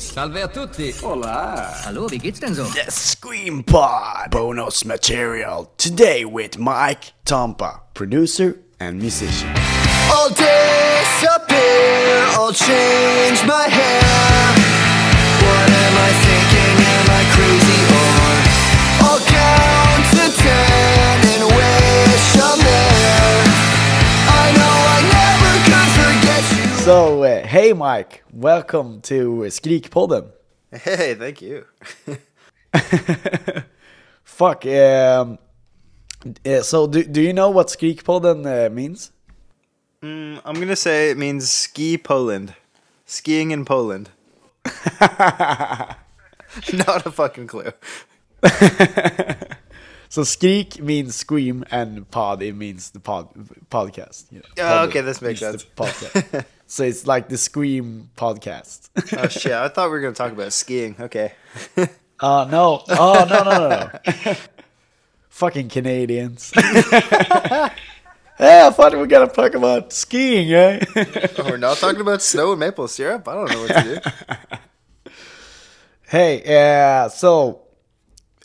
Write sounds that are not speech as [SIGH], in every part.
Servus. Salve a tutti. Hola. Hallo, wie geht's denn so? The Scream Pod bonus material today with Mike Tompa, producer and musician. I'll disappear, I'll change my hair. What am I thinking? Am I crazy or I'll count to ten and wish I'm there. I know I never could forget you. So, hey Mike, welcome to Skrikpodden. Hey, thank you. [LAUGHS] Fuck, um, uh, so do, do you know what Skrikpodden uh, means? Mm, I'm gonna say it means ski Poland. Skiing in Poland. [LAUGHS] Not a fucking clue. [LAUGHS] So skrik means scream and pod it means the pod podcast. you know. Oh, Podden okay, this makes sense. podcast. So it's like the scream podcast. [LAUGHS] Oh shit! I thought we were gonna talk about skiing. Okay. Oh [LAUGHS] no! Oh no no no no! [LAUGHS] Fucking Canadians. yeah, I thought we were gonna talk about skiing, eh? Oh, we're not talking about snow and maple syrup. I don't know what to do. hey, uh, so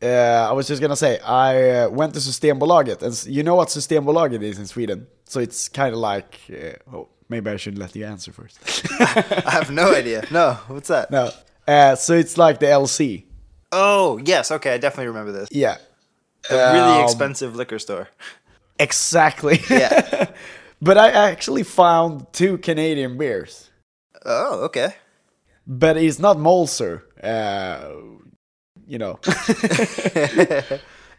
uh, I was just gonna say I uh, went to Systembolaget, and you know what Systembolaget is in Sweden. So it's kind of like, uh, oh, maybe I should let you answer first. [LAUGHS] [LAUGHS] I have no idea. No, what's that? no, uh, so it's like the LC. Oh yes, okay. I definitely remember this. Yeah, A really Um, expensive liquor store. exactly. [LAUGHS] Yeah. but I actually found two Canadian beers. Oh, okay. but it's not Molson. Uh, you know,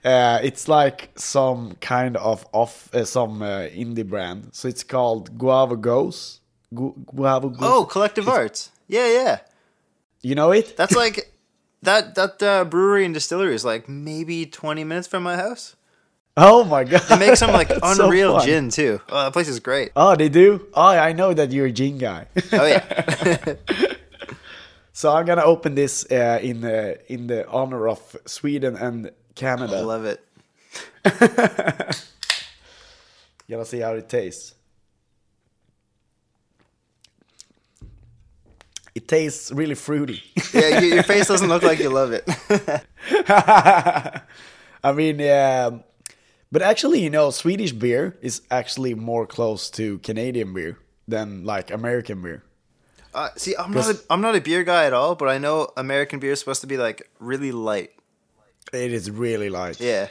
uh, it's like some kind of off uh, some uh, indie brand. So it's called Guava Gose. Gu- Guava Gose. Oh, Collective Arts. Yeah, yeah. you know it? That's [LAUGHS] like that. That uh, brewery and distillery is like maybe 20 minutes from my house. Oh my god! They make some like [LAUGHS] That's so unreal gin too. Oh, that place is great. Oh, they do. Oh, I know that you're a gin guy. [LAUGHS] Oh yeah. so I'm gonna open this uh, in uh, in the honor of Sweden and Canada. I love it. [LAUGHS] Gonna see how it tastes. It tastes really fruity. Yeah, your, your face doesn't look like you love it. [LAUGHS] I mean, um, but actually, you know, Swedish beer is actually more close to Canadian beer than like American beer. Uh, see, I'm not a, I'm not a beer guy at all, but I know American beer is supposed to be like really light. It is really light. Yeah.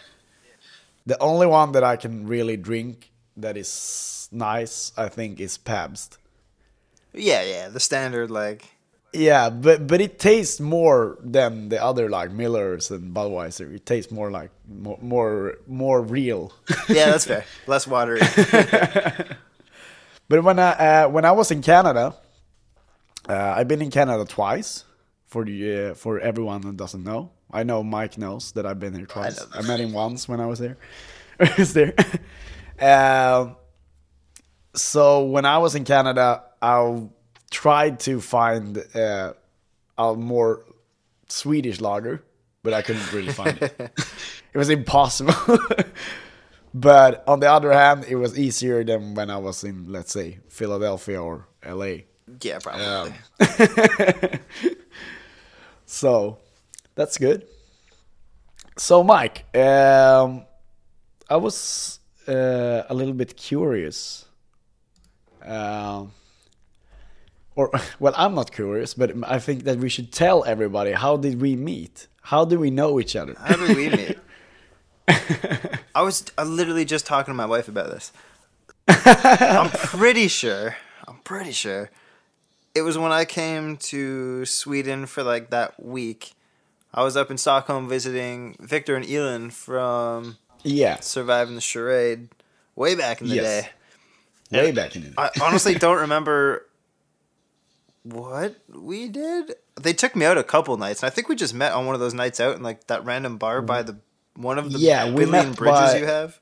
The only one that I can really drink that is nice, I think, is Pabst. Yeah, yeah, the standard like Yeah, but but it tastes more than the other like Millers and Budweiser. It tastes more like more more, more real. [LAUGHS] Yeah, that's fair. Less watery. [LAUGHS] But when I uh, when I was in Canada, uh, I've been in Canada twice. For the uh, for everyone that doesn't know, I know Mike knows that I've been here twice. know I, met him once when I was there. [LAUGHS] I was there. um, so when I was in Canada, I tried to find uh, a more Swedish lager, but I couldn't really find it. [LAUGHS] it was impossible. [LAUGHS] but on the other hand, it was easier than when I was in, let's say, Philadelphia or LA. yeah, probably. Um, so that's good. So, Mike, um, I was uh, a little bit curious. Um, or, [LAUGHS] well, I'm not curious, but I think that we should tell everybody how did we meet? How do we know each other? How did we meet? [LAUGHS] I was uh, literally just talking to my wife about this. [LAUGHS] I'm pretty sure. I'm pretty sure. It was when I came to Sweden for like that week. I was up in Stockholm visiting Victor and Elin from yeah, Surviving the Charade way back in the Yes. day. way back in the day. I [LAUGHS] honestly don't remember what we did. They took me out a couple nights, and I think we just met on one of those nights out in like that random bar by the one of the Yeah, we billion met bridges by- you have.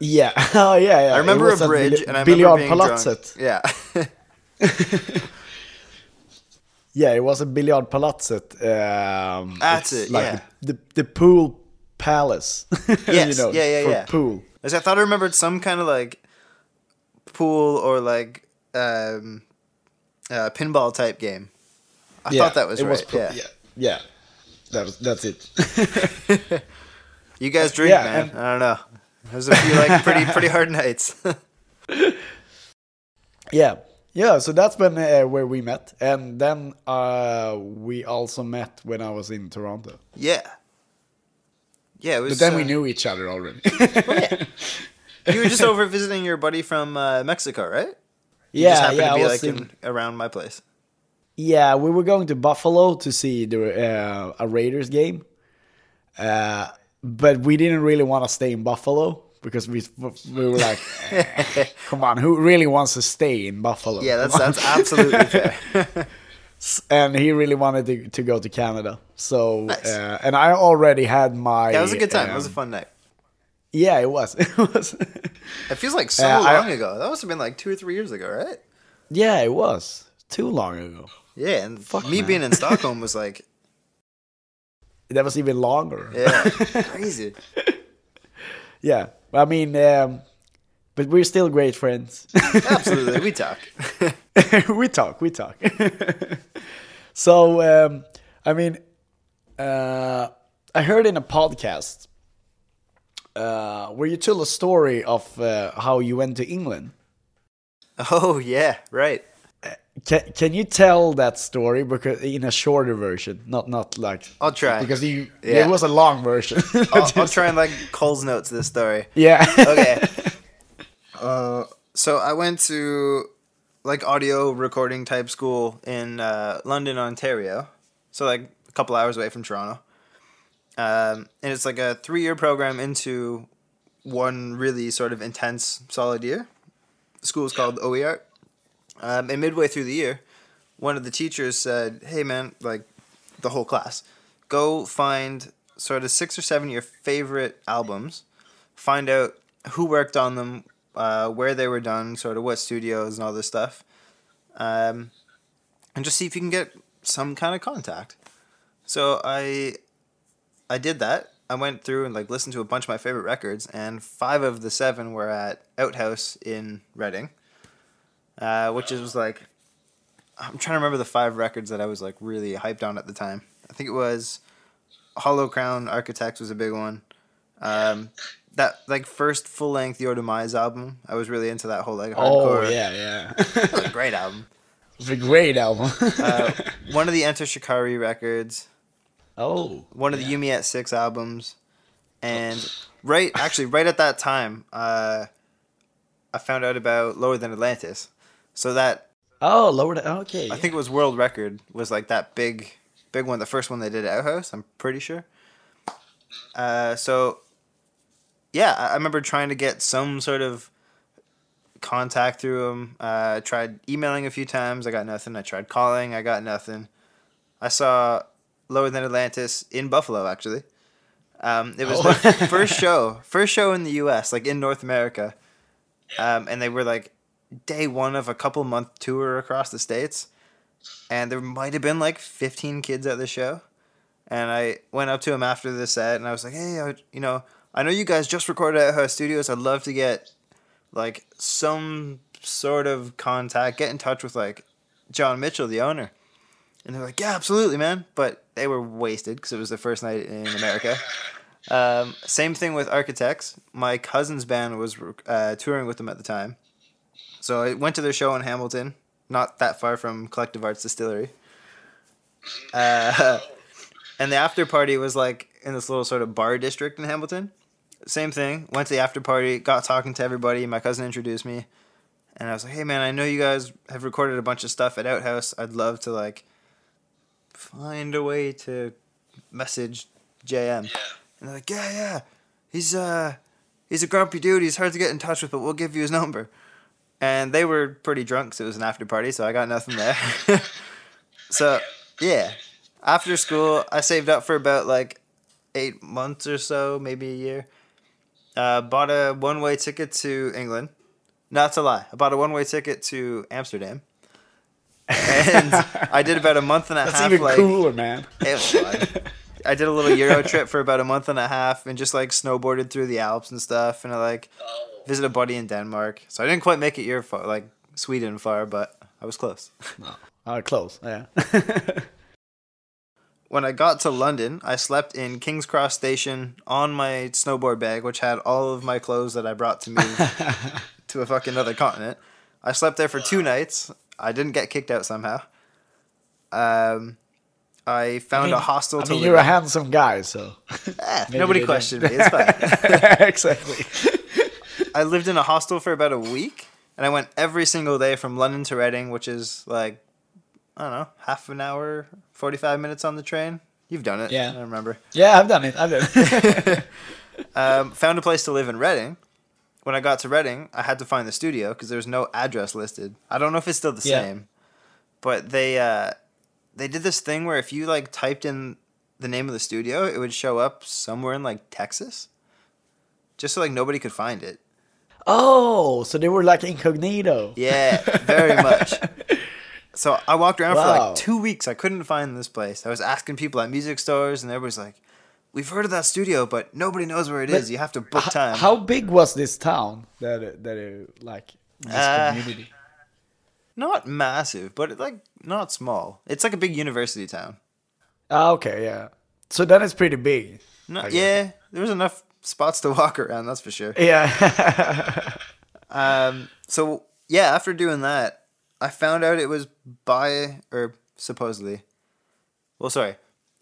Yeah, [LAUGHS] oh yeah, yeah. I remember a bridge, Bil- and I remember being drunk. Yeah, [LAUGHS] Yeah, it was a Biljardpalatset. Um, That's it's it, Like yeah. the, the the pool palace. [LAUGHS] Yes, yeah, yeah, for yeah. Pool. As I thought I remembered some kind of like pool or like um, uh, pinball type game. I thought that was it right. pro- yeah. yeah, yeah. That was that's it. [LAUGHS] You guys drink, Yeah, man. and- I don't know. There's a few like pretty pretty [LAUGHS] hard nights. yeah, yeah. So that's been uh, where we met, and then uh, we also met when I was in Toronto. yeah. Yeah, it was. But then we uh, knew each other already. [LAUGHS] [LAUGHS] You were just over visiting your buddy from uh, Mexico, right? You yeah, just happened yeah. to I be was like in- in, around my place. Yeah, we were going to Buffalo to see the uh, a Raiders game, uh, but we didn't really want to stay in Buffalo because we we were like, eh, [LAUGHS] come on, who really wants to stay in Buffalo? Yeah, that's that's [LAUGHS] absolutely fair. and he really wanted to, to go to Canada. So Nice. uh, and I already had my. That was a good time. it was a um, fun night. Yeah, it was. [LAUGHS] It was. It feels like so uh, I- long ago. That must have been like two or three years ago, right? yeah, it was too long ago. Yeah, and Fuck, me man. being in Stockholm was like, That was even longer. yeah, crazy. Yeah, I mean, um, but we're still great friends. [LAUGHS] Absolutely, [LAUGHS] we talk. we talk, we [LAUGHS] talk. so, um, I mean, uh, I heard in a podcast uh, where you told a story of uh, how you went to England. Oh yeah, right. Can, can you tell that story because in a shorter version, not not like I'll try. because you Yeah. it was a long version. I'll, I'll [LAUGHS] try and like Cole's notes this story. Yeah. Okay. [LAUGHS] Uh, so I went to like audio recording type school in uh, London, Ontario. So like a couple hours away from Toronto. Um, and it's like a three year program into one really sort of intense solid year. The school is called OER. Um, and midway through the year, one of the teachers said, "Hey man, like the whole class, go find sort of six or seven of your favorite albums, find out who worked on them, uh, where they were done, sort of what studios and all this stuff, um, and just see if you can get some kind of contact." So I, I did that. I went through and like listened to a bunch of my favorite records, and five of the seven were at Outhouse in Reading, uh, which is like I'm trying to remember the five records that I was like really hyped on at the time. I think it was Hollow Crown Architects was a big one. Um, that like first full length Your Demise album, I was really into that whole like hardcore. oh yeah, yeah. It was a great album. [LAUGHS] it's a great album. Uh, [LAUGHS] one of the Enter Shikari records, oh, one of the You Me at Six albums, and right actually right at that time, uh, I found out about Lower Than Atlantis. So that oh, lower the okay. I think it was World Record was like that big, big one, the first one they did at Outhouse. I'm pretty sure. Uh, so, yeah, I remember trying to get some sort of contact through them. Uh, I tried emailing a few times. I got nothing. I tried calling. I got nothing. I saw Lower Than Atlantis in Buffalo, actually. Um, it was Oh. first show, first show in the U.S., like in North America, um, and they were like day one of a couple month tour across the states, and there might have been like fifteen kids at the show, and I went up to him after the set, and I was like, hey, I, you know, I know you guys just recorded Outhouse Studios. I'd love to get like some sort of contact, get in touch with like John Mitchell, the owner. And they're like, yeah, absolutely, man. But they were wasted because it was the first night in America. Um, same thing with Architects. My cousin's band was uh, touring with them at the time. So I went to their show in Hamilton, not that far from Collective Arts Distillery. Uh, [LAUGHS] and the after party was like in this little sort of bar district in Hamilton. Same thing. Went to the after party, got talking to everybody. My cousin introduced me. And I was like, hey man, I know you guys have recorded a bunch of stuff at Outhouse. I'd love to like find a way to message JM. And they're like, yeah, yeah, he's uh, he's a grumpy dude. He's hard to get in touch with, but we'll give you his number. And they were pretty drunk, so it was an after party, so I got nothing there. [LAUGHS] so yeah, after school, I saved up for about like eight months or so, maybe a year. Uh, bought a one way ticket to England. Not to lie, I bought a one way ticket to Amsterdam. And I did about a month and a [LAUGHS] That's half. even like, cooler, man. it. [LAUGHS] I did a little Euro trip for about a month and a half and just like snowboarded through the Alps and stuff. And I like visited a buddy in Denmark. So I didn't quite make it Euro far, like Sweden far, but I was close. uh, close. Yeah. [LAUGHS] When I got to London, I slept in King's Cross Station on my snowboard bag, which had all of my clothes that I brought to me [LAUGHS] to a fucking other continent. I slept there for two nights. I didn't get kicked out somehow. Um, I found a hostel I mean, you're a handsome guy, so Eh, [LAUGHS] nobody questioned me. It's fine. exactly. I lived in a hostel for about a week, and I went every single day from London to Reading, which is like I don't know, half an hour, forty five minutes on the train. You've done it, Yeah. I remember. Yeah, I've done it. I've done it. [LAUGHS] [LAUGHS] Um, found a place to live in Reading. When I got to Reading, I had to find the studio because there was no address listed. I don't know if it's still the Yeah. same, but they uh, they did this thing where if you like typed in the name of the studio, it would show up somewhere in like Texas, just so like nobody could find it. Oh, so they were like incognito. Yeah, very much. [LAUGHS] So I walked around for like two weeks. I couldn't find this place. I was asking people at music stores, and everybody's like, "We've heard of that studio, but nobody knows where it is. You have to book time." How big was this town that that it, like this Uh, community? Not massive, but like not small. It's like a big university town. Ah, okay, yeah. So that is pretty big. No, yeah, there was enough spots to [LAUGHS] walk around. That's for sure. Yeah. [LAUGHS] Um, so yeah, after doing that, I found out it was by or supposedly. Well, sorry.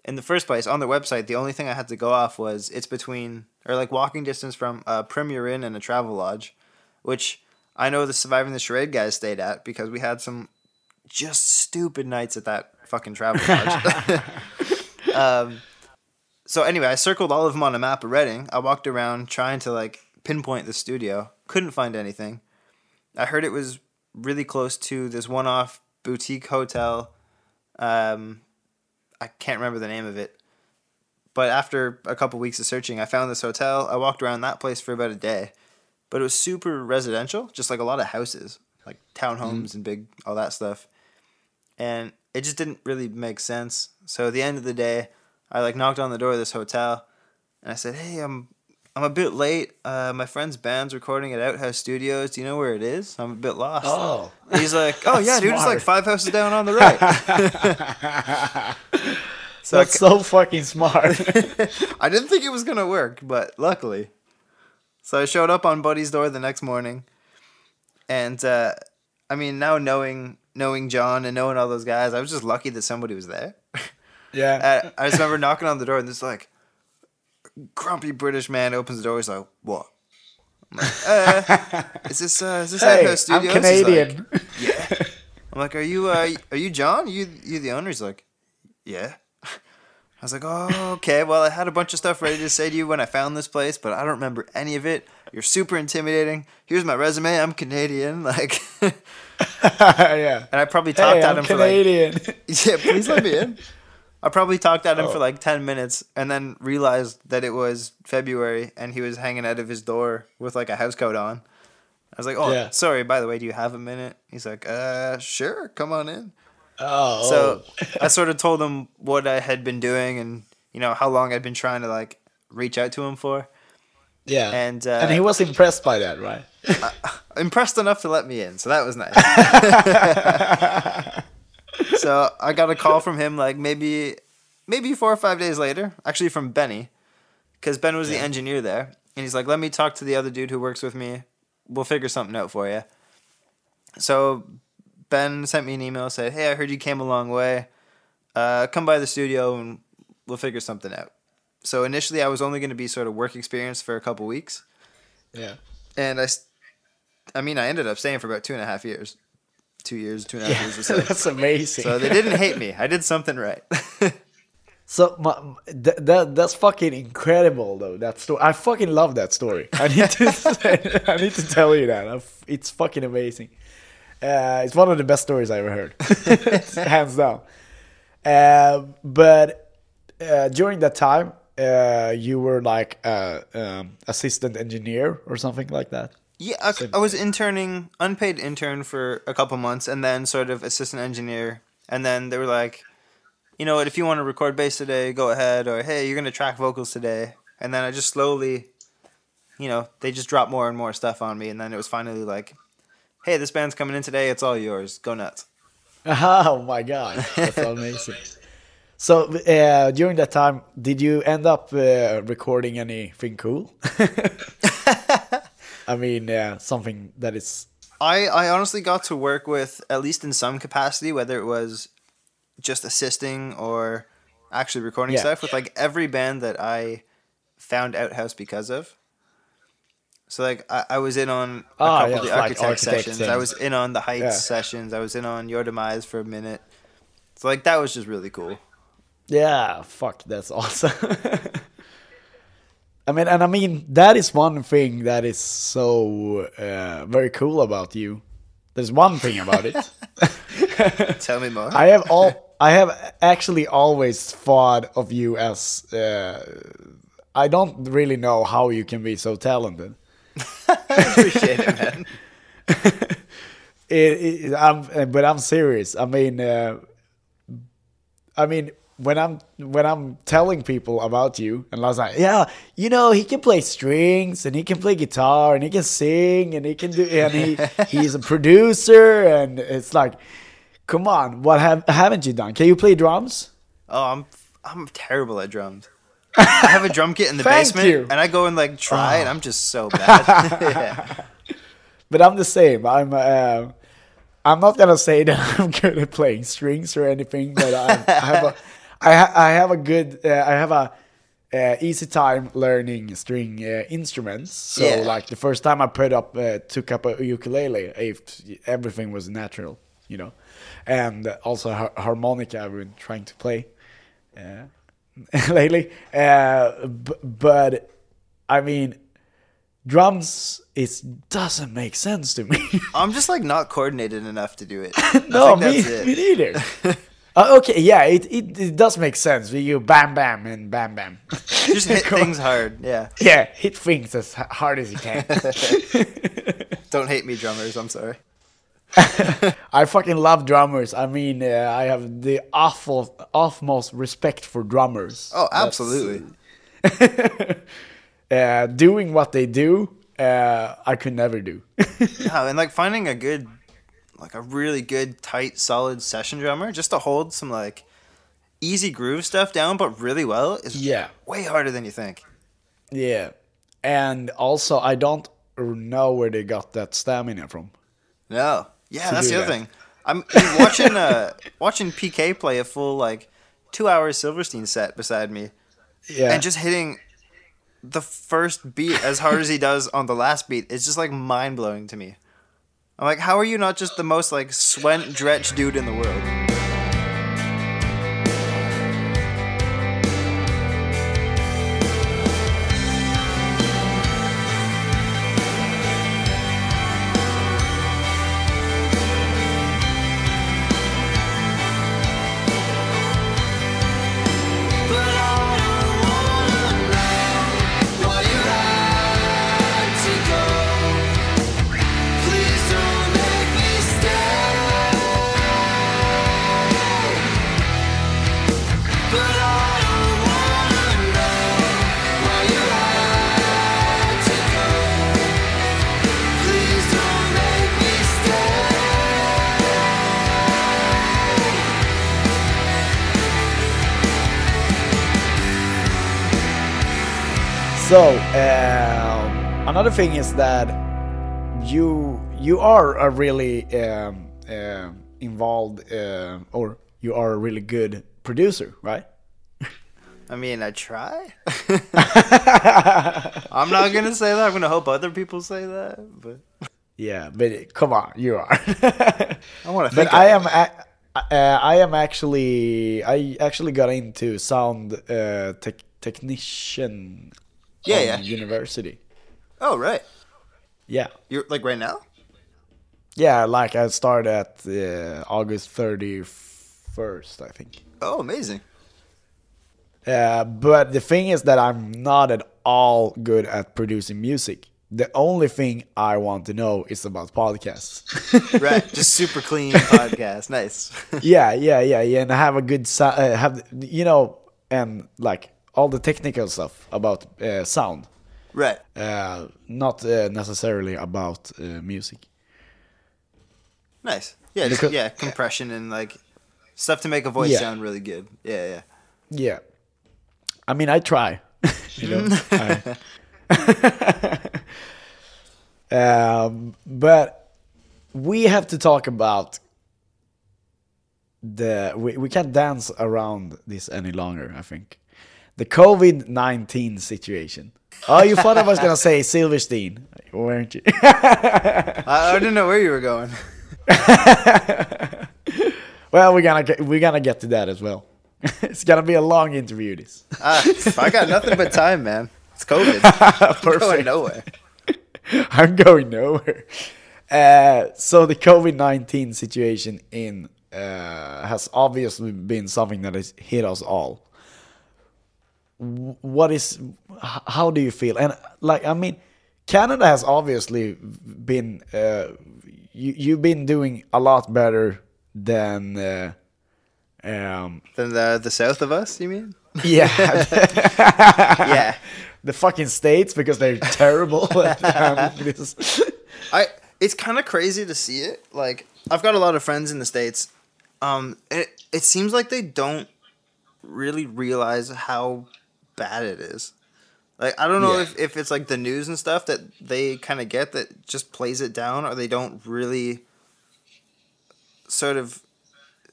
In the first place, on their website, the only thing I had to go off was it's between or like walking distance from a Premier Inn and a Travelodge, which I know the Surviving the Charade guys stayed at because we had some just stupid nights at that fucking Travelodge. [LAUGHS] um, so anyway, I circled all of them on a map of Reading. I walked around trying to like pinpoint the studio. Couldn't find anything. I heard it was really close to this one-off boutique hotel. Um, I can't remember the name of it. But after a couple weeks of searching, I found this hotel. I walked around that place for about a day. But it was super residential, just like a lot of houses, like townhomes and big all that stuff. And it just didn't really make sense. So at the end of the day, I like knocked on the door of this hotel and I said, "Hey, I'm I'm a bit late. Uh, my friend's band's recording at Outhouse Studios. Do you know where it is? I'm a bit lost." oh. And He's like, "Oh yeah, dude, it's like five houses down on the right." [LAUGHS] so I, so fucking smart. [LAUGHS] I didn't think it was gonna work, but luckily. So I showed up on Buddy's door the next morning, and uh, I mean, now knowing knowing John and knowing all those guys, I was just lucky that somebody was there. Yeah. I just remember knocking on the door and this like grumpy British man opens the door. He's like, "What?" I'm like, uh, [LAUGHS] is this uh, is this hey, I'm Studios? Like, Canadian. yeah. I'm like, are you uh, are you John? You you the owner? He's like, yeah. [LAUGHS] I was like, oh, okay. Well, I had a bunch of stuff ready to say to you when I found this place, but I don't remember any of it. You're super intimidating. Here's my resume. I'm Canadian. [LAUGHS] Like, yeah. and. I probably talked Hey, at I'm him for like Canadian. yeah, please let me in. I probably talked at him Oh. for like 10 minutes and then realized that it was February and he was hanging out of his door with like a house coat on. I was like, oh, Yeah. sorry, by the way, do you have a minute? He's like, uh, sure, come on in. oh. So I sort of told him what I had been doing and, you know, how long I'd been trying to like reach out to him for. yeah. And, uh, and he was impressed by that, right? [LAUGHS] impressed enough to let me in, so that was nice. [LAUGHS] so I got a call from him like maybe maybe four or five days later, actually from Benny, because Ben was the engineer there, and he's like, "Let me talk to the other dude who works with me. We'll figure something out for you." So Ben sent me an email said, "Hey, I heard you came a long way. Uh, come by the studio and we'll figure something out." So initially, I was only going to be sort of work experience for a couple weeks Yeah. and I, I mean, I ended up staying for about two and a half years, two years, two and a half Yeah. years or so. [LAUGHS] That's amazing. so they didn't hate me. I did something right. [LAUGHS] So my, th- that that's fucking incredible though. That story, I fucking love that story. I need to [LAUGHS] I need to tell you that it's fucking amazing. Uh, it's one of the best stories I ever heard, hands down. Uh, but uh, during that time, uh, you were like uh, um, assistant engineer or something like that. Yeah, I, I was interning, unpaid intern for a couple months, and then sort of assistant engineer. And then they were like, you know what? If you want to record bass today, go ahead. Or hey, you're gonna track vocals today. And then I just slowly, you know, they just dropped more and more stuff on me. And then it was finally like, hey, this band's coming in today. It's all yours. Go nuts. [LAUGHS] Oh my god, that's amazing. So uh, during that time, did you end up uh, recording anything cool? [LAUGHS] [LAUGHS] I mean, uh, something that is I, I honestly got to work with, at least in some capacity, whether it was just assisting or actually recording Yeah. stuff, with like every band that I found Outhouse because of. So like I, I was in on a Ah, couple yeah, of the like architect, Architect sessions. I was in on the Heights Yeah. sessions. I was in on Your Demise for a minute. So like that was just really cool. Yeah, fuck, that's awesome. [LAUGHS] I mean, and I mean that is one thing that is so uh, very cool about you. There's one thing about it. [LAUGHS] Tell me more. I have all. I have actually always thought of you as. Uh, I don't really know how you can be so talented. I appreciate it, man. [LAUGHS] It, it, I'm, but I'm serious. I mean, uh, I mean, when I'm when I'm telling people about you, and last night, yeah, you know, he can play strings and he can play guitar and he can sing and he can do and he [LAUGHS] he's a producer and it's like, come on, what have haven't you done? Can you play drums? Oh, I'm I'm terrible at drums. [LAUGHS] I have a drum kit in the basement, you. and I go and like try, and I'm just so [LAUGHS] bad. yeah. But I'm the same. I'm. Uh, I'm not gonna say that I'm good at playing strings or anything, but I, I have a, I, ha- I have a good, uh, I have a uh, easy time learning string uh, instruments. So Yeah. like the first time I put up, uh, took up a ukulele, if everything was natural, you know, and also har- harmonica I've been trying to play uh, [LAUGHS] lately. Uh, b- but I mean, drums it doesn't make sense to me. I'm just like not coordinated enough to do it. [LAUGHS] no, me, me neither. [LAUGHS] Uh, okay, yeah, it, it, it does make sense. You bam bam and bam bam. [LAUGHS] Just hit [LAUGHS] things hard. Yeah. Yeah, hit things as hard as you can. [LAUGHS] Don't hate me, drummers. I'm sorry. I fucking love drummers. I mean, uh, I have the awful, utmost respect for drummers. Oh, absolutely. uh, doing what they do, uh, I could never do. No, and like finding a good, like a really good, tight, solid session drummer just to hold some like easy groove stuff down, but really well is Yeah. way harder than you think. yeah, and also I don't know where they got that stamina from. No. Yeah, that's the other that. thing. I'm watching uh [LAUGHS] watching PK play a full like two hour Silverstein set beside me Yeah, and just hitting the first beat as hard as he does on the last beat is just like mind blowing to me. I'm like, how are you not just the most like sweat dretch dude in the world? So um, another thing is that you you are a really um, um involved uh, or you are a really good producer, right? I mean, I try. [LAUGHS] I'm not gonna say that. I'm gonna hope other people say that, but Yeah, but come on, you are. I want to. but I am a- uh, I am actually I actually got into sound uh, tech technician Yeah, yeah. university. Oh right, Yeah. you're like right now. Yeah, like I started at uh, August 31st, I think. Oh, amazing. Uh, but the thing is that I'm not at all good at producing music. The only thing I want to know is about podcasts. [LAUGHS] Right, just super clean [LAUGHS] podcast. Nice. yeah, yeah, yeah, yeah, and I have a good uh, have you know, and like all the technical stuff about uh, sound, right. uh, not uh, necessarily about uh, music. Nice. Yeah, just, Because- yeah, compression and like stuff to make a voice Yeah. sound really good. Yeah, yeah. Yeah. I mean, I try. [LAUGHS] you know. I- [LAUGHS] um, but we have to talk about the. We, we can't dance around this any longer, I think. The COVID 19 situation. Oh, you thought I was going to say Silverstein, weren't you? [LAUGHS] I, I didn't know where you were going. [LAUGHS] well, we're gonna get, we're gonna get to that as well. [LAUGHS] it's gonna be a long interview. This Uh, I got nothing but time, man. It's COVID. I'm going nowhere. I'm going nowhere. Uh, so the COVID nineteen situation in uh, has obviously been something that has hit us all. What is? How do you feel? And like, I mean, Canada has obviously been. Uh, you you've been doing a lot better than. Uh, um, Then the the south of us, you mean? yeah, [LAUGHS] Yeah. the fucking states because they're terrible at handling [LAUGHS] this. I it's kind of crazy to see it. Like I've got a lot of friends in the states. Um, it it seems like they don't really realize how bad it is. Like I don't know Yeah. if, if it's like the news and stuff that they kind of get that just plays it down, or they don't really sort of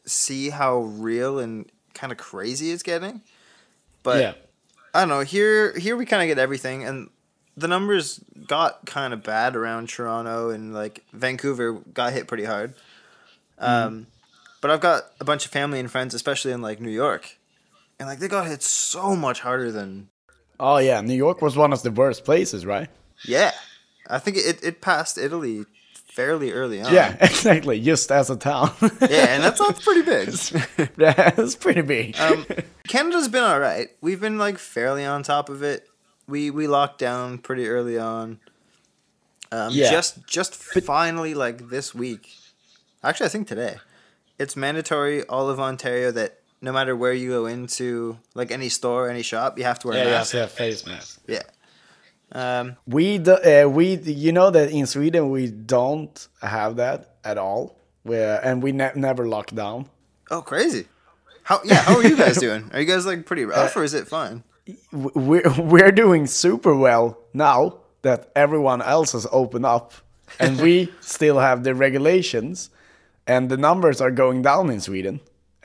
see how real and kind of crazy it's getting. But yeah. I don't know. Here, here we kind of get everything, and the numbers got kind of bad around Toronto and like Vancouver got hit pretty hard. Um, but I've got a bunch of family and friends, especially in like New York, and like they got hit so much harder than Oh yeah, New York was one of the worst places, right? yeah. I think it it passed Italy fairly early on. Yeah, [LAUGHS] exactly. Just as a town. [LAUGHS] yeah, and that's [LAUGHS] that's pretty big. yeah, it's pretty big. um, Canada's been all right. We've been like fairly on top of it. We we locked down pretty early on. Um, Yeah. Just just finally like this week. Actually, I think today. It's mandatory all of Ontario that no matter where you go into, like any store, any shop, you have to wear yeah, a you have mask. to have face mask. Yeah. Um, We do, uh, we you know that in Sweden we don't have that at all. Where and we ne- never lock down. oh, crazy. How yeah? How are you guys [LAUGHS] doing? Are you guys like pretty rough, or is it fine? We're we're doing super well now that everyone else has opened up, and we [LAUGHS] still have the regulations, and the numbers are going down in Sweden,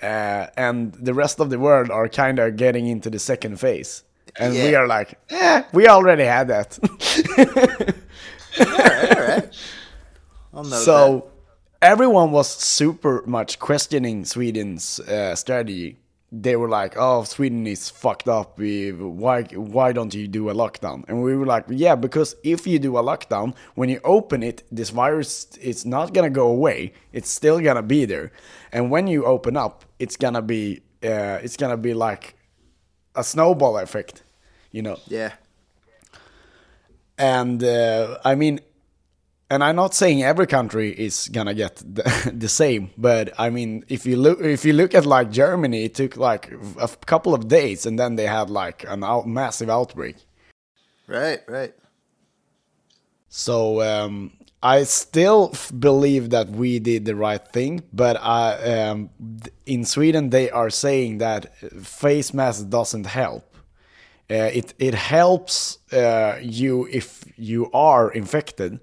uh, and the rest of the world are kind of getting into the second phase, and we are like, eh, we already had that. [LAUGHS] all right, all right. I'll note that. so everyone was super much questioning Sweden's uh, strategy. They were like, "Oh, Sweden is fucked up. We, why why don't you do a lockdown?" And we were like, "Yeah, because if you do a lockdown, when you open it, this virus it's not gonna go away. It's still gonna be there. And when you open up, it's gonna be uh, it's gonna be like a snowball effect, you know." yeah. and uh, I mean, and I'm not saying every country is gonna get the, [LAUGHS] the same, but I mean, if you look if you look at like Germany, it took like a couple of days, and then they had like an out, massive outbreak. Right, right. So um, I still f- believe that we did the right thing, but I, um, in Sweden they are saying that face mask doesn't help. Uh, it it helps uh, you if you are infected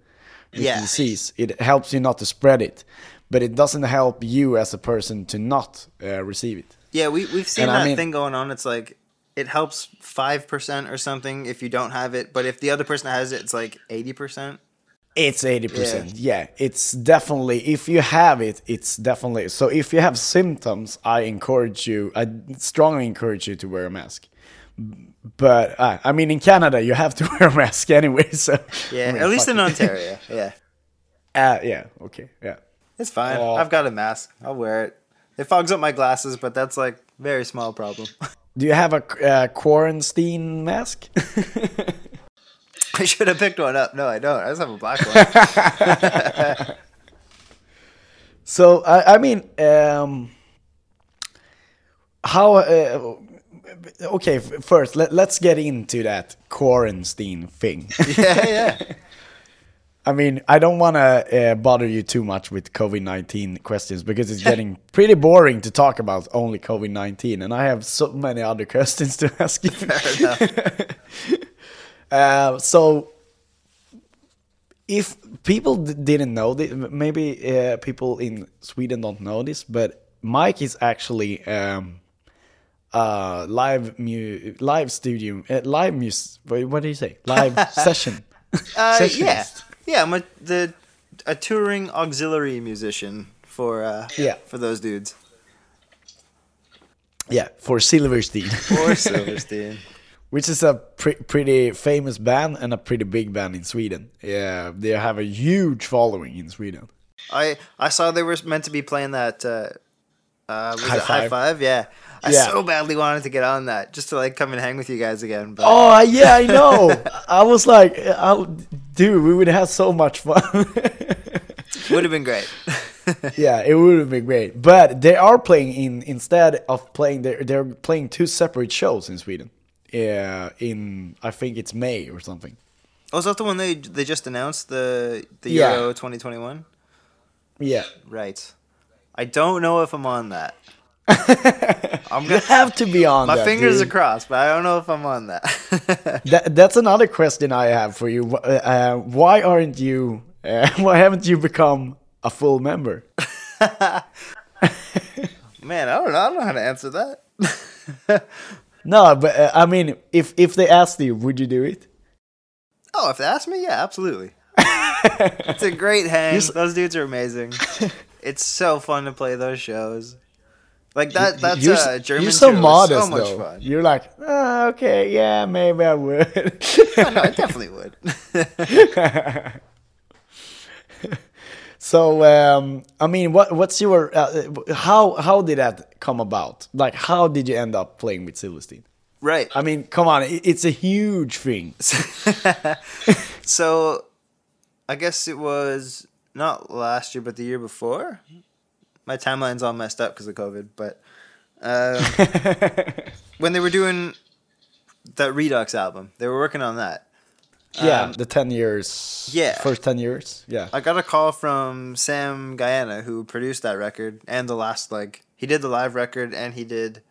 Yeah. disease. It helps you not to spread it, but it doesn't help you as a person to not uh, receive it. Yeah, we we've seen And I that mean- thing going on. It's like it helps five percent or something if you don't have it, but if the other person has it, it's like eighty percent. It's 80%. Yeah. it's definitely, if you have it, it's definitely. So if you have symptoms, I encourage you, I strongly encourage you to wear a mask. But uh, I mean, in Canada, you have to [LAUGHS] wear a mask anyway. So Yeah, I mean, at least in it. Ontario. [LAUGHS] Yeah, Uh, yeah, okay, yeah. it's fine. Oh. I've got a mask. I'll wear it. It fogs up my glasses, but that's like very small problem. [LAUGHS] Do you have a uh, quarantine mask? I should have picked one up. No, I don't. I just have a black one. so I, I mean, um, how? Okay, first let, let's get into that quarantine thing. [LAUGHS] yeah, yeah. [LAUGHS] I mean, I don't want to uh, bother you too much with COVID 19 questions because it's getting [LAUGHS] pretty boring to talk about only COVID 19. And I have so many other questions to ask you. uh, so, if people didn't know this, maybe uh, people in Sweden don't know this, but Mike is actually um, uh, live mu- live studio, uh, live mus. What what do you say? Live [LAUGHS] session. Uh, yeah, yeah. I'm a the a touring auxiliary musician for uh, Yeah. for those dudes. Yeah, for Silverstein, Or [LAUGHS] Silverstein. which is a pre- pretty famous band and a pretty big band in Sweden. Yeah, they have a huge following in Sweden. I I saw they were meant to be playing that. Uh, uh, High it High Five? Five? Yeah. I Yeah. so badly wanted to get on that just to like come and hang with you guys again. But Oh yeah, I know. [LAUGHS] I was like, I, dude, we would have so much fun. [LAUGHS] would have been great. [LAUGHS] yeah, it would have been great. But they are playing in instead of playing, they're they're playing two separate shows in Sweden. Yeah, in I think it's May or something. Oh, was that the one they they just announced the the Yeah. Euro 2021? Yeah, Right. I don't know if I'm on that. [LAUGHS] I'm gonna. have to be on. My that, fingers dude. are crossed, but I don't know if I'm on that. [LAUGHS] That, that's another question I have for you. Uh, why aren't you? Uh, [LAUGHS] why haven't you become a full member? Man, I don't know. I don't know how to answer that. No, but uh, I mean, if if they asked you, would you do it? Oh, if they ask me, yeah, absolutely. it's a great hang. Those dudes are amazing. it's so fun to play those shows. Like that. That's you're, a s- German you're so modest so much though. fun. You're like, ah, okay, yeah, maybe I would. [LAUGHS] Oh, no, I definitely would. [LAUGHS] so, um, I mean, what what's your uh, how how did that come about? Like, how did you end up playing with Silverstein? right. I mean, come on, it, it's a huge thing. [LAUGHS] so, I guess it was not last year, but the year before. My timeline's all messed up because of COVID, but um, [LAUGHS] when they were doing that Redux album, they were working on that. yeah, Um, the ten years. yeah. first ten years. Yeah. I got a call from Sam Guaiana, who produced that record and the last like he did the live record and he did,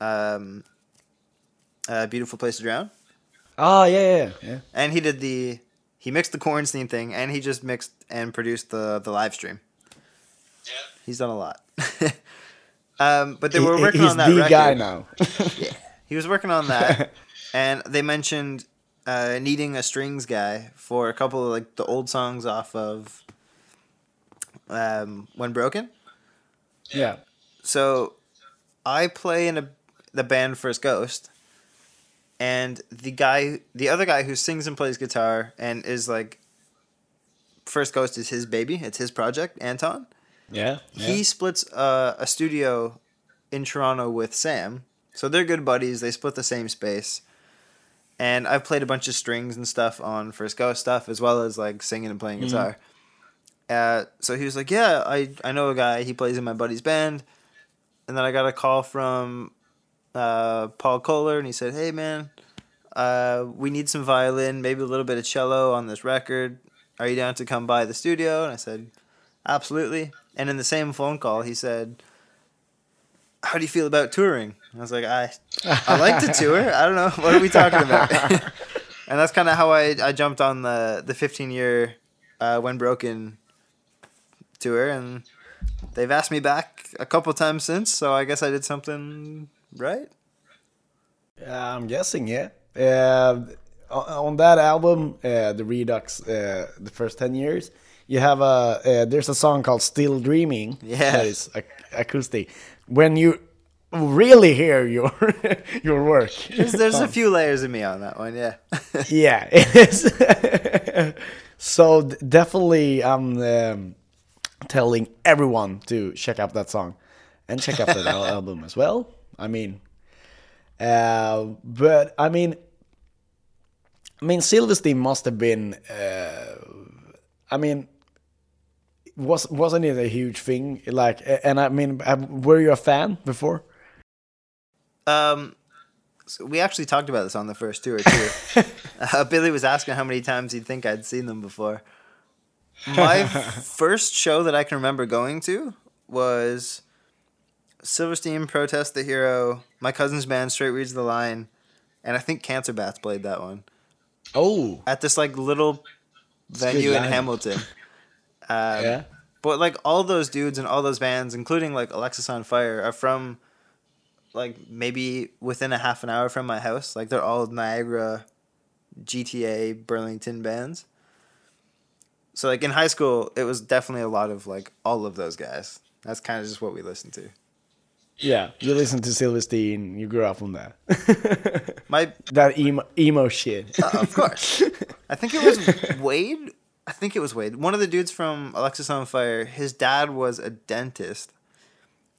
um, a beautiful place to drown, Oh yeah, yeah, yeah. and he did the he mixed the Cornstein thing and he just mixed and produced the the live stream. Yeah. He's done a lot. [LAUGHS] um, but they He- were working he's on that the record. guy now. [LAUGHS] He was working on that, [LAUGHS] and they mentioned uh, needing a strings guy for a couple of like the old songs off of um, When Broken. yeah. So I play in a the band First Ghost, and the guy, the other guy who sings and plays guitar and is like First Ghost is his baby. It's his project, Anton. Yeah. yeah. He splits uh, a studio in Toronto with Sam, so they're good buddies. They split the same space, and I've played a bunch of strings and stuff on First Ghost stuff as well as like singing and playing guitar. Uh, so he was like, "Yeah, I I know a guy. He plays in my buddy's band." And then I got a call from uh, Paul Koehler, and he said, "Hey man, uh, we need some violin, maybe a little bit of cello on this record. Are you down to come by the studio?" And I said, "Absolutely." And in the same phone call, he said, "How do you feel about touring?" I was like, "I, I like to tour. I don't know [LAUGHS] what are we talking about." [LAUGHS] and that's kind of how I, I jumped on the the 15 year uh, when broken tour, and they've asked me back a couple times since. So I guess I did something right. Uh, I'm guessing, yeah. Uh, on on that album, uh, the Redux, uh, the first ten years, you have a uh, there's a song called "Still Dreaming." Yeah. that is ac- acoustic. When you really hear your [LAUGHS] your work, There's, there's a [LAUGHS] few layers of me on that one, yeah. [LAUGHS] yeah, it is. so definitely, I'm um, telling everyone to check out that song and check out that al- album as well. I mean, uh, but I mean, I mean, Silverstein must have been. Uh, I mean, was wasn't it a huge thing? Like, and I mean, uh, were you a fan before? um, so we actually talked about this on the first tour too. [LAUGHS] uh, Billy was asking how many times he'd think I'd seen them before. My [LAUGHS] first show that I can remember going to was Silverstein Protest the Hero, my cousin's band Straight Reads the Line, and I think Cancer Bats played that one Oh, at this like little venue in. Hamilton. [LAUGHS] Um, yeah. But like all those dudes and all those bands, including like Alexisonfire, are from like maybe within a half an hour from my house. Like they're all Niagara, GTA, Burlington bands. So like in high school, it was definitely a lot of like all of those guys. That's kind of just what we listened to. Yeah, you listen to Silverstein, you grew up on that. My [LAUGHS] that emo, emo shit. Uh, of course. [LAUGHS] I think it was Wade. I think it was Wade. One of the dudes from Alexisonfire. His dad was a dentist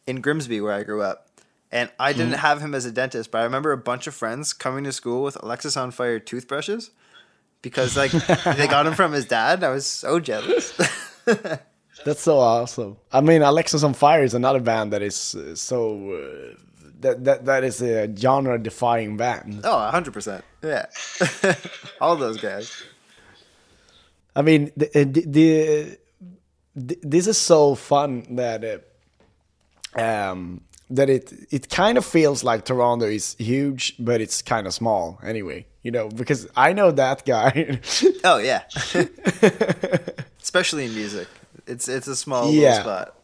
in Grimsby, where I grew up, and I didn't have him as a dentist. But I remember a bunch of friends coming to school with Alexisonfire toothbrushes because like [LAUGHS] they got him from his dad. I was so jealous. [LAUGHS] That's so awesome. I mean, Alexisonfire is another band that is uh, so uh, that that that is a genre-defying band. Oh, 100%. Yeah, [LAUGHS] all those guys. I mean, the, uh, the, the, this is so fun that uh, um that it it kind of feels like Toronto is huge, but it's kind of small anyway. You know, because I know that guy. [LAUGHS] Oh yeah, [LAUGHS] especially in music. It's it's a small Yeah. little spot.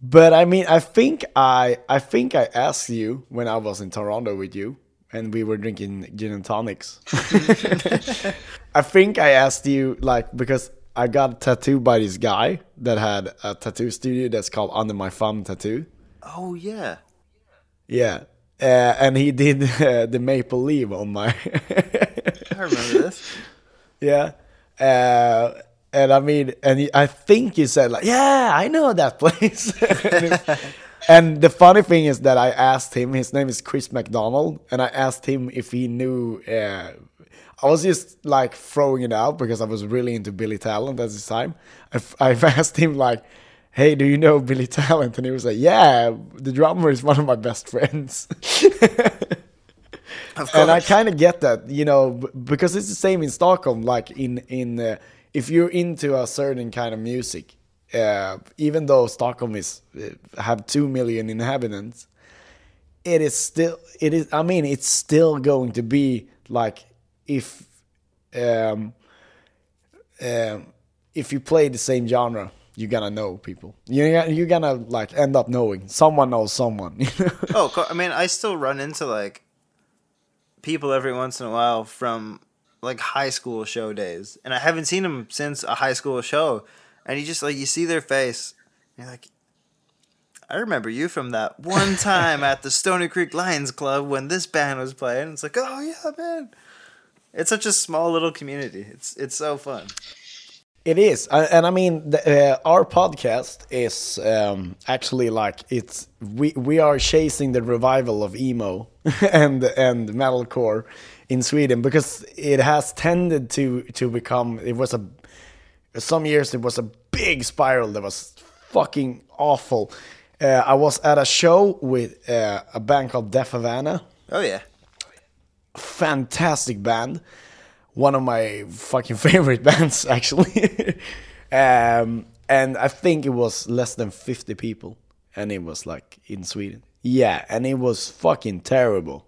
But I mean, I think I I think I asked you when I was in Toronto with you, and we were drinking gin and tonics. [LAUGHS] I think I asked you like because I got tattooed by this guy that had a tattoo studio that's called Under My Thumb Tattoo. Oh yeah. Yeah, uh, and he did [LAUGHS] uh, the maple leaf on my. [LAUGHS] I remember this. yeah, uh, and I mean, and he, I think he said like, "Yeah, I know that place." And, the funny thing is that I asked him. His name is Chris McDonald, and I asked him if he knew. Uh, I was just like throwing it out because I was really into Billy Talent at this time. I've, I've [LAUGHS] asked him like, "Hey, do you know Billy Talent?" And he was like, "Yeah, the drummer is one of my best friends." [LAUGHS] Of and I kind of get that, you know, because it's the same in Stockholm. Like in in uh, if you're into a certain kind of music, uh, even though Stockholm is uh, have two million inhabitants, it is still it is. I mean, it's still going to be like if um, um, if you play the same genre. You're gonna know people. You're you're gonna like end up knowing someone knows someone. [LAUGHS] Oh, I mean, I still run into like people every once in a while from like high school show days, and I haven't seen them since a high school show. And you just like you see their face, and you're like, I remember you from that one [LAUGHS] time at the Stony Creek Lions Club when this band was playing. It's like, oh yeah, man. It's such a small little community. It's it's so fun. It is, Uh, and I mean, the, uh, our podcast is um, actually like it's we we are chasing the revival of emo [LAUGHS] and and metalcore in Sweden because it has tended to to become. It was a some years it was a big spiral that was fucking awful. Uh, I was at a show with uh, a band called Deaf Havana Oh yeah. fantastic band. One of my fucking [LAUGHS] favorite bands, actually. [LAUGHS] um, and I think it was less than 50 people. And it was like in Sweden. Yeah, and it was fucking terrible.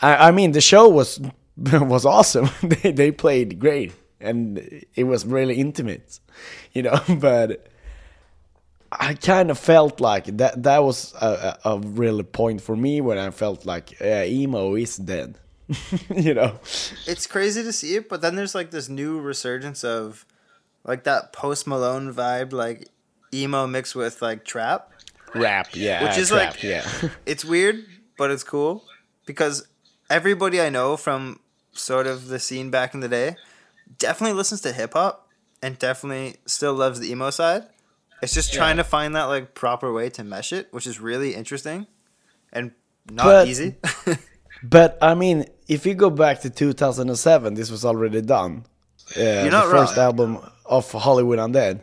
I, I mean, the show was [LAUGHS] was awesome. they, they played great. And it was really intimate, you know, [LAUGHS] but I kind of felt like that that was a, a, a real point for me when I felt like uh, emo is dead. [LAUGHS] you know, it's crazy to see it, but then there's like this new resurgence of like that Post Malone vibe, like emo mixed with like trap. rap, yeah, Which is trap, like- yeah, [LAUGHS] It's weird, but it's cool because everybody I know from sort of the scene back in the day definitely listens to hip hop and definitely still loves the emo side. It's just trying to find that like proper way to mesh it, which is really interesting and not But- easy. [LAUGHS] but I mean, if you go back to 2007, this was already done. Yeah, You're not the first wrong. album of Hollywood Undead.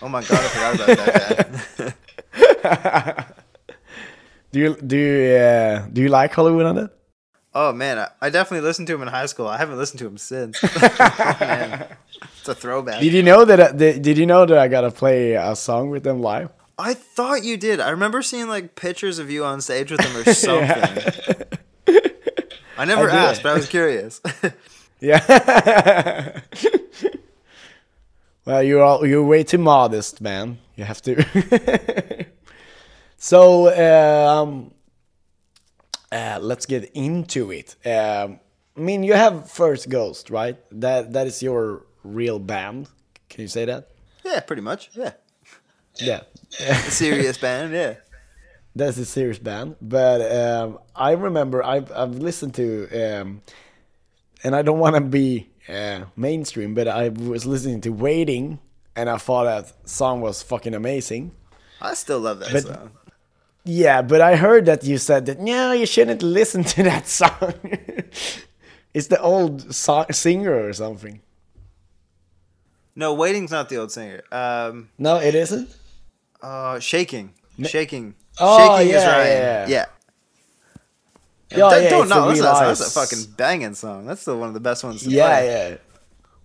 oh my god, I forgot about that [LAUGHS] [LAUGHS] do you do you uh, do you like Hollywood Undead? Oh man, I, I definitely listened to him in high school. I haven't listened to him since. Oh, [LAUGHS] man. It's a throwback. Did you know that? uh, Did did you know that I gotta play a song with them live? I thought you did. I remember seeing like pictures of you on stage with them or [LAUGHS] something. I never I asked, but I was curious. [LAUGHS] Yeah. well, you're all, you're way too modest, man. You have to. so, um, uh, let's get into it. Um, I mean, you have First Ghost, right? That that is your real band. Can you say that? yeah, pretty much. Yeah. Yeah. [LAUGHS] Serious band, yeah. That's a serious band, but um, I remember I've I've listened to, um, and I don't want to be uh, mainstream, but I was listening to Waiting, and I thought that song was fucking amazing. I still love that But- song. Yeah, but I heard that you said that no, you shouldn't listen to that [LAUGHS] song. it's the old so- singer or something. No, Waiting's not the old singer. Um, No, it isn't. uh, Shaking. Shaking. Oh, Shaking is yeah, Ryan. yeah, Yeah. yeah. Don't, Yeah, don't know. That's, that's, that's a fucking banging song. That's still one of the best ones Yeah, play.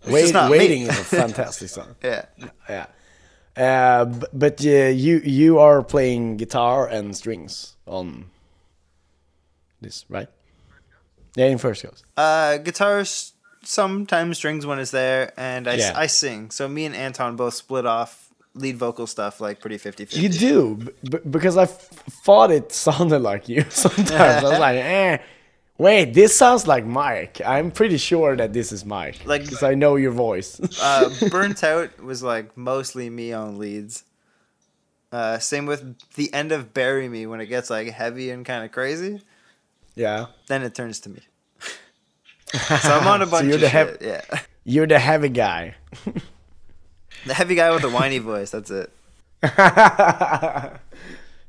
yeah. Wait, me. Waiting is a [LAUGHS] fantastic song. Yeah. Yeah. Uh, but uh, you you are playing guitar and strings on this, right? Yeah, in First Ghost. Uh, guitars sometimes strings when it's there, and I, Yeah. I sing. So me and Anton both split off lead vocal stuff like pretty 50 50. You do because I f- thought it sounded like you. [LAUGHS] Sometimes I was [LAUGHS] like, eh. Wait, this sounds like Mike. I'm pretty sure that this is Mike. Like- because I know your voice. [LAUGHS] uh, Burnt Out was like mostly me on leads. Uh, same with the end of Bury Me when it gets like heavy and kind of crazy. yeah, Then it turns to me. so I'm on a [LAUGHS] bunch you're of the shit. hev- yeah. [LAUGHS] you're the heavy guy. The heavy guy with the whiny voice. That's it.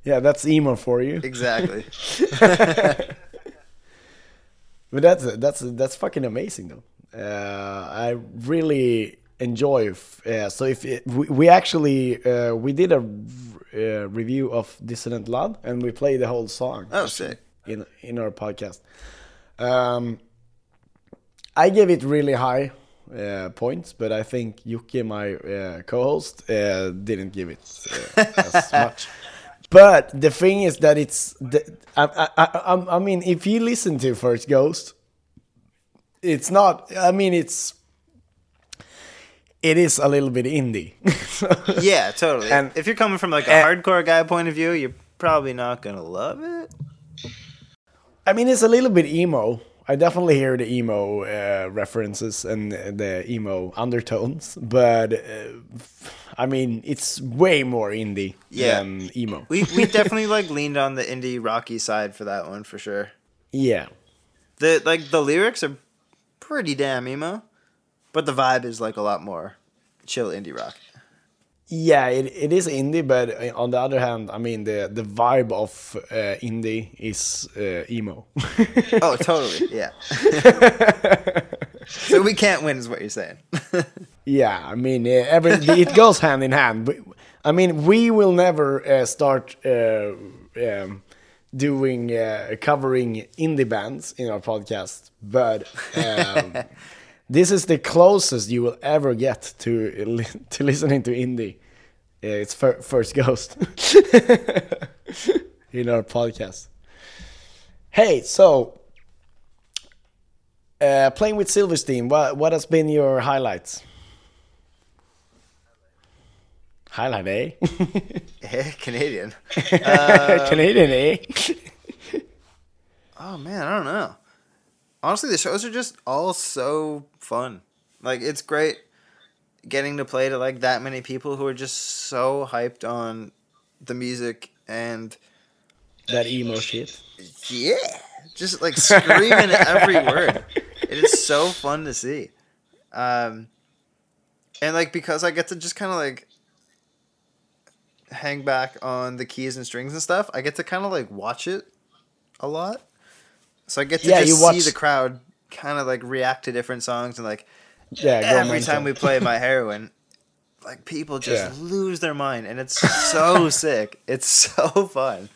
yeah, that's emo for you. Exactly. But that's that's that's fucking amazing though. Uh, I really enjoy. F- uh, so if it, we, we actually uh, we did a uh, review of Dissident Love and we played the whole song. Oh, shit! In in our podcast, um, I gave it really high uh, points, but I think Yuki, my uh, co-host, uh, didn't give it uh, as [LAUGHS] much. But the thing is that it's the, I, I, I, I mean, if you listen to First Ghost, it's not. I mean, it's it is a little bit indie. [LAUGHS] Yeah, totally. And- if you're coming from like a and- hardcore guy point of view, you're probably not gonna love it. I mean, it's a little bit emo. I definitely hear the emo uh, references and the emo undertones, but uh, I mean, it's way more indie Yeah. than emo. We we definitely like leaned on the indie rocky side for that one for sure. yeah, The like the lyrics are pretty damn emo, but the vibe is like a lot more chill indie rock. yeah, it, it is indie, but uh, on the other hand, I mean, the the vibe of uh, indie is uh, emo. [LAUGHS] Oh, totally. Yeah. [LAUGHS] so we can't win, is what you're saying. [LAUGHS] Yeah, I mean, uh, every [LAUGHS] it goes hand in hand. I mean, we will never uh, start uh, um, doing uh, covering indie bands in our podcast, but um, [LAUGHS] this is the closest you will ever get to li- to listening to indie. It's fir- First Ghost [LAUGHS] in our podcast. Hey, so uh, playing with Silverstein, what what has been your highlights? Highlight, eh? [LAUGHS] Eh, Canadian. [LAUGHS] Canadian, eh? Oh man, I don't know. Honestly, the shows are just all so fun. Like it's great getting to play to like that many people who are just so hyped on the music and that emo shit. yeah, just like screaming [LAUGHS] every word. It is so fun to see. Um and like because I get to just kind of like hang back on the keys and strings and stuff, I get to kind of like watch it a lot. So I get to Yeah, just you see the crowd kind of like react to different songs and like Yeah, every time we play [LAUGHS] My Heroine, like people just Yeah. lose their mind and it's so [LAUGHS] sick. It's so fun.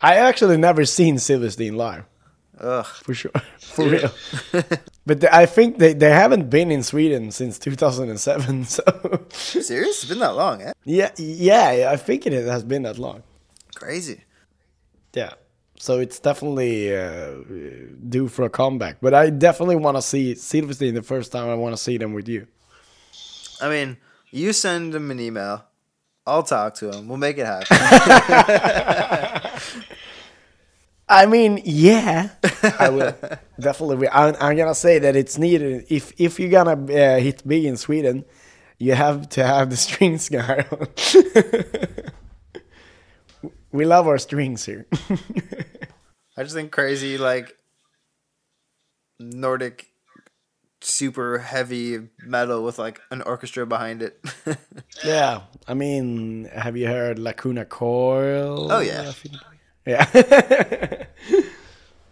I actually never seen Silverstein live, Ugh. for sure, [LAUGHS] for real. [LAUGHS] But they, I think they, they haven't been in Sweden since 2007. [LAUGHS] So Serious? It's been that long, eh? yeah, yeah, I think it has been that long. Crazy. Yeah. So it's definitely uh, due for a comeback. But I definitely want to see Silverstein the first time. I want to see them with you. I mean, you send him an email. I'll talk to him. We'll make it happen. I mean, yeah, [LAUGHS] I will definitely. Will. I'm, I'm gonna say that it's needed. If if you're gonna uh, hit big in Sweden, you have to have the [LAUGHS] strings guy. [LAUGHS] we love our strings here. I just think crazy, like Nordic, super heavy metal with like an orchestra behind it. yeah, I mean, have you heard Lacuna Coil? Oh, yeah. I yeah.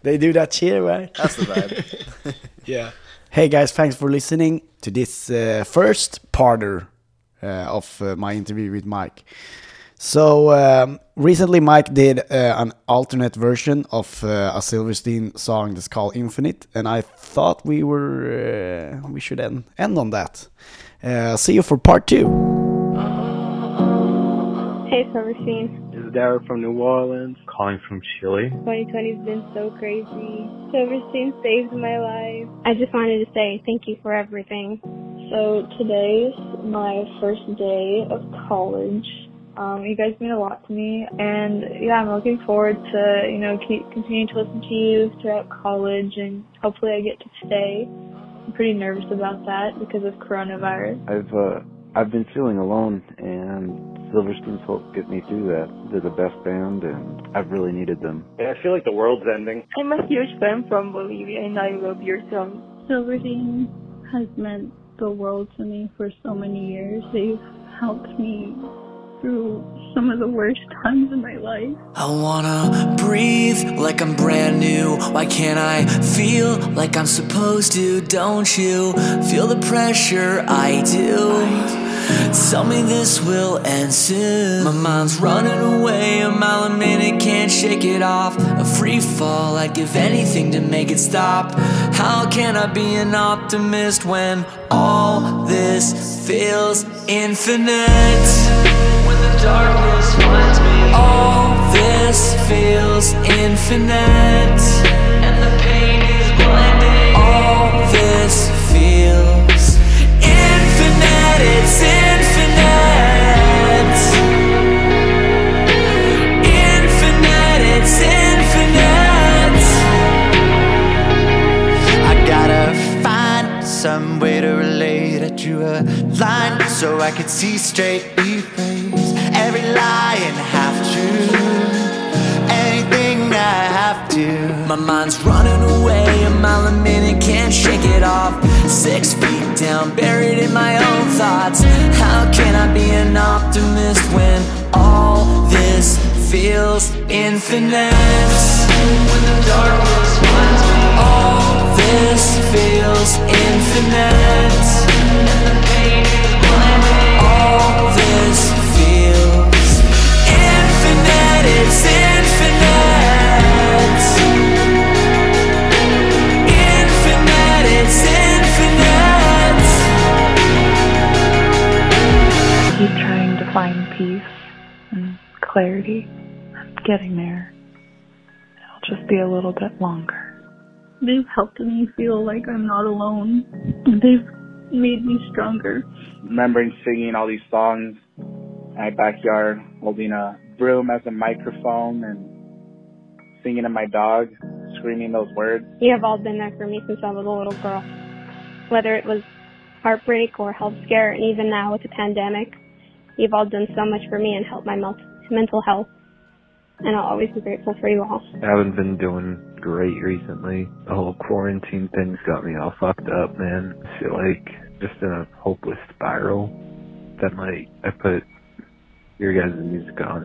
They do that here, right? That's the vibe. [LAUGHS] Yeah. Hey guys, thanks for listening to this uh, first parter uh, of uh, my interview with Mike. So um, recently, Mike did uh, an alternate version of uh, a Silverstein song that's called "Infinite," and I thought we were uh, we should end end on that. Uh, see you for part two. Hey, Silverstein. This is Derek from New Orleans, calling from Chile. 2020's been so crazy. Silverstein saved my life. I just wanted to say thank you for everything. So today's my first day of college. Um, you guys mean a lot to me, and yeah, I'm looking forward to you know keep continuing to listen to you throughout college, and hopefully I get to stay. I'm pretty nervous about that because of coronavirus. I've uh, I've been feeling alone, and Silverstein's helped get me through that. They're the best band, and I've really needed them. I feel like the world's ending. I'm a huge fan from Bolivia, and I love your song. Silverstein has meant the world to me for so many years. They've helped me through some of the worst times in my life. I wanna breathe like I'm brand new. Why can't I feel like I'm supposed to? Don't you feel the pressure? I do. Tell me this will end soon. My mind's running away a mile a minute, can't shake it off. A free fall, I'd give anything to make it stop. How can I be an optimist when all this feels infinite? When the darkness finds me, all this feels infinite, and the pain is blinding. Some way to relate. I drew a line so I could see straight. Rephrase every lie and half truth. Anything I have to. My mind's running away a mile a minute, can't shake it off. Six feet down, buried in my own thoughts. How can I be an optimist when all this feels infinite? When the darkness finds me, all this feels infinite. And the pain is blinding. All this feels infinite. It's infinite. Find peace and clarity. I'm getting there. It'll just be a little bit longer. They've helped me feel like I'm not alone. They've made me stronger. Remembering singing all these songs in my backyard, holding a broom as a microphone and singing to my dog, screaming those words. You have all been there for me since I was a little girl. Whether it was heartbreak or health scare, and even now with the pandemic, you've all done so much for me and helped my mental health. And I'll always be grateful for you all. I haven't been doing great recently. The whole quarantine thing's got me all fucked up, man. I feel like just in a hopeless spiral. Then like I put your guys' music on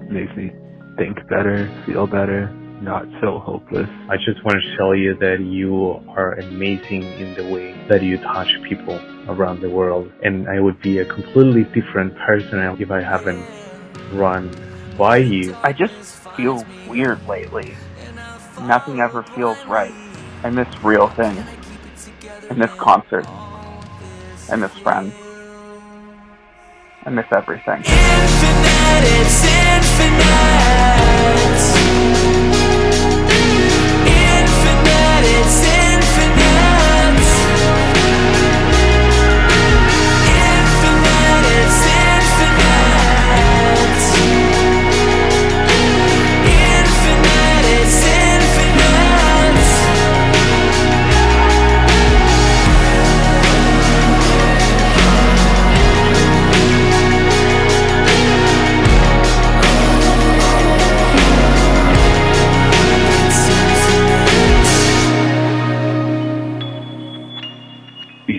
it makes me think better, feel better, not so hopeless. I just want to tell you that you are amazing in the way that you touch people around the world. And I would be a completely different person if I haven't run by you. I just feel weird lately. Nothing ever feels right. I miss real things. and this concert, and this friend. I miss everything. Infinite, it's infinite. Infinite,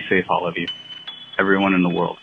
safe, all of you. Everyone in the world.